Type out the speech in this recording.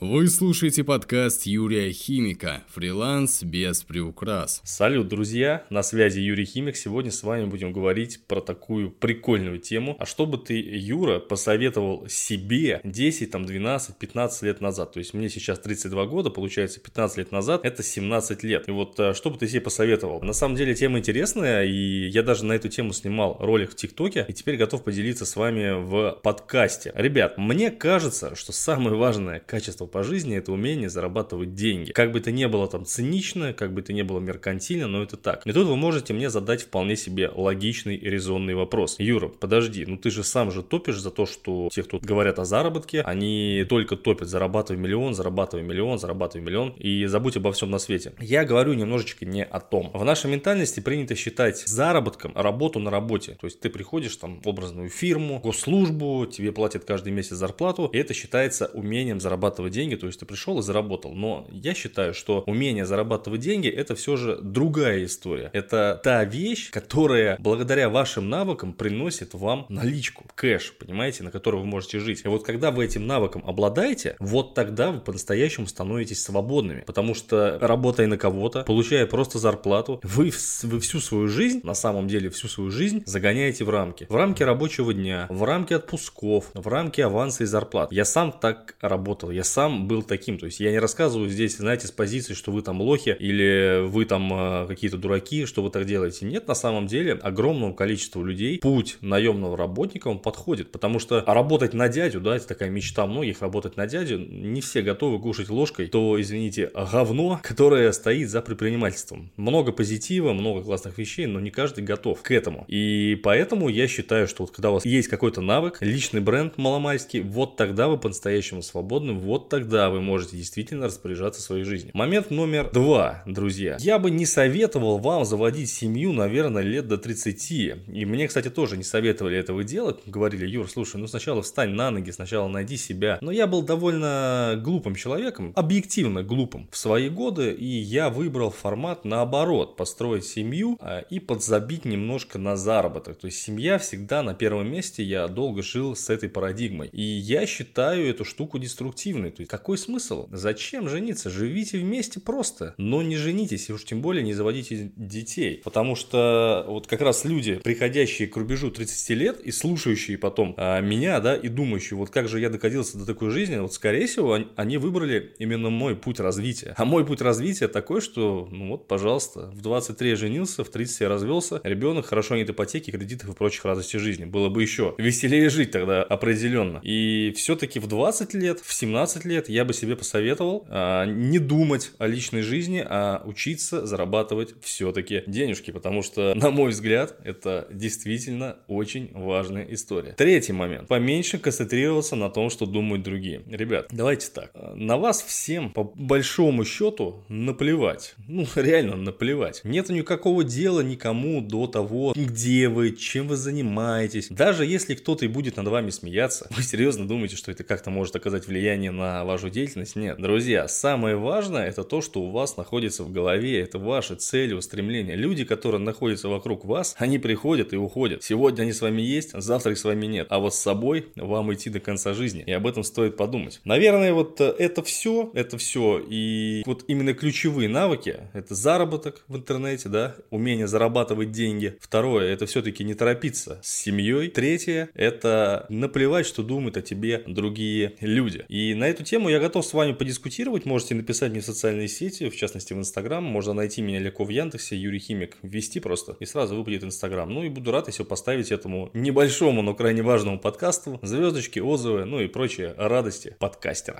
Вы слушаете подкаст Юрия Химика «Фриланс без приукрас». Салют, друзья! На связи Юрий Химик. Сегодня с вами будем говорить про такую прикольную тему. А что бы ты, Юра, посоветовал себе 10, там, 12, 15 лет назад? То есть мне сейчас 32 года, получается 15 лет назад, это 17 лет. И вот э, что бы ты себе посоветовал? На самом деле тема интересная, и я даже на эту тему снимал ролик в ТикТоке, и теперь готов поделиться с вами в подкасте. Ребят, мне кажется, что самое важное качество по жизни, это умение зарабатывать деньги. Как бы это ни было там цинично, как бы это ни было меркантильно, но это так. И тут вы можете мне задать вполне себе логичный и резонный вопрос. Юра, подожди, ну ты же сам же топишь за то, что те, кто говорят о заработке, они только топят, зарабатывай миллион, зарабатывай миллион, зарабатывай миллион, и забудь обо всем на свете. Я говорю немножечко не о том. В нашей ментальности принято считать заработком работу на работе. То есть ты приходишь там в образную фирму, госслужбу, тебе платят каждый месяц зарплату, и это считается умением зарабатывать деньги, то есть ты пришел и заработал. Но я считаю, что умение зарабатывать деньги это все же другая история. Это та вещь, которая благодаря вашим навыкам приносит вам наличку, кэш, понимаете, на который вы можете жить. И вот когда вы этим навыком обладаете, вот тогда вы по-настоящему становитесь свободными. Потому что работая на кого-то, получая просто зарплату, вы, вы всю свою жизнь, на самом деле всю свою жизнь загоняете в рамки. В рамки рабочего дня, в рамки отпусков, в рамки аванса и зарплат. Я сам так работал, я сам был таким. То есть я не рассказываю здесь, знаете, с позиции, что вы там лохи или вы там э, какие-то дураки, что вы так делаете. Нет, на самом деле огромному количеству людей путь наемного работника он подходит, потому что работать на дядю, да, это такая мечта многих, работать на дядю, не все готовы кушать ложкой то, извините, говно, которое стоит за предпринимательством. Много позитива, много классных вещей, но не каждый готов к этому. И поэтому я считаю, что вот когда у вас есть какой-то навык, личный бренд маломальский, вот тогда вы по-настоящему свободны, вот тогда тогда вы можете действительно распоряжаться своей жизнью. Момент номер два, друзья. Я бы не советовал вам заводить семью, наверное, лет до 30. И мне, кстати, тоже не советовали этого делать. Говорили, Юр, слушай, ну сначала встань на ноги, сначала найди себя. Но я был довольно глупым человеком, объективно глупым в свои годы, и я выбрал формат наоборот, построить семью а, и подзабить немножко на заработок. То есть семья всегда на первом месте, я долго жил с этой парадигмой. И я считаю эту штуку деструктивной. То какой смысл? Зачем жениться? Живите вместе просто. Но не женитесь, и уж тем более не заводите детей. Потому что вот как раз люди, приходящие к рубежу 30 лет и слушающие потом а, меня, да, и думающие, вот как же я докатился до такой жизни, вот скорее всего они выбрали именно мой путь развития. А мой путь развития такой, что, ну вот, пожалуйста, в 23 я женился, в 30 я развелся, ребенок, хорошо нет ипотеки, кредитов и прочих радостей жизни. Было бы еще веселее жить тогда определенно. И все-таки в 20 лет, в 17 лет я бы себе посоветовал а, не думать о личной жизни, а учиться зарабатывать все-таки денежки, потому что, на мой взгляд, это действительно очень важная история. Третий момент. Поменьше концентрироваться на том, что думают другие. Ребят, давайте так. На вас всем, по большому счету, наплевать. Ну, реально наплевать. Нет никакого дела никому до того, где вы, чем вы занимаетесь. Даже если кто-то и будет над вами смеяться, вы серьезно думаете, что это как-то может оказать влияние на вашу деятельность, нет. Друзья, самое важное это то, что у вас находится в голове, это ваши цели, устремления. Люди, которые находятся вокруг вас, они приходят и уходят. Сегодня они с вами есть, завтра их с вами нет. А вот с собой вам идти до конца жизни. И об этом стоит подумать. Наверное, вот э, это все, это все. И вот именно ключевые навыки, это заработок в интернете, да, умение зарабатывать деньги. Второе, это все-таки не торопиться с семьей. Третье, это наплевать, что думают о тебе другие люди. И на эту тему я готов с вами подискутировать. Можете написать мне в социальные сети, в частности в Инстаграм. Можно найти меня легко в Яндексе, Юрий Химик, ввести просто, и сразу выпадет Инстаграм. Ну и буду рад, если поставить этому небольшому, но крайне важному подкасту звездочки, отзывы, ну и прочие радости подкастера.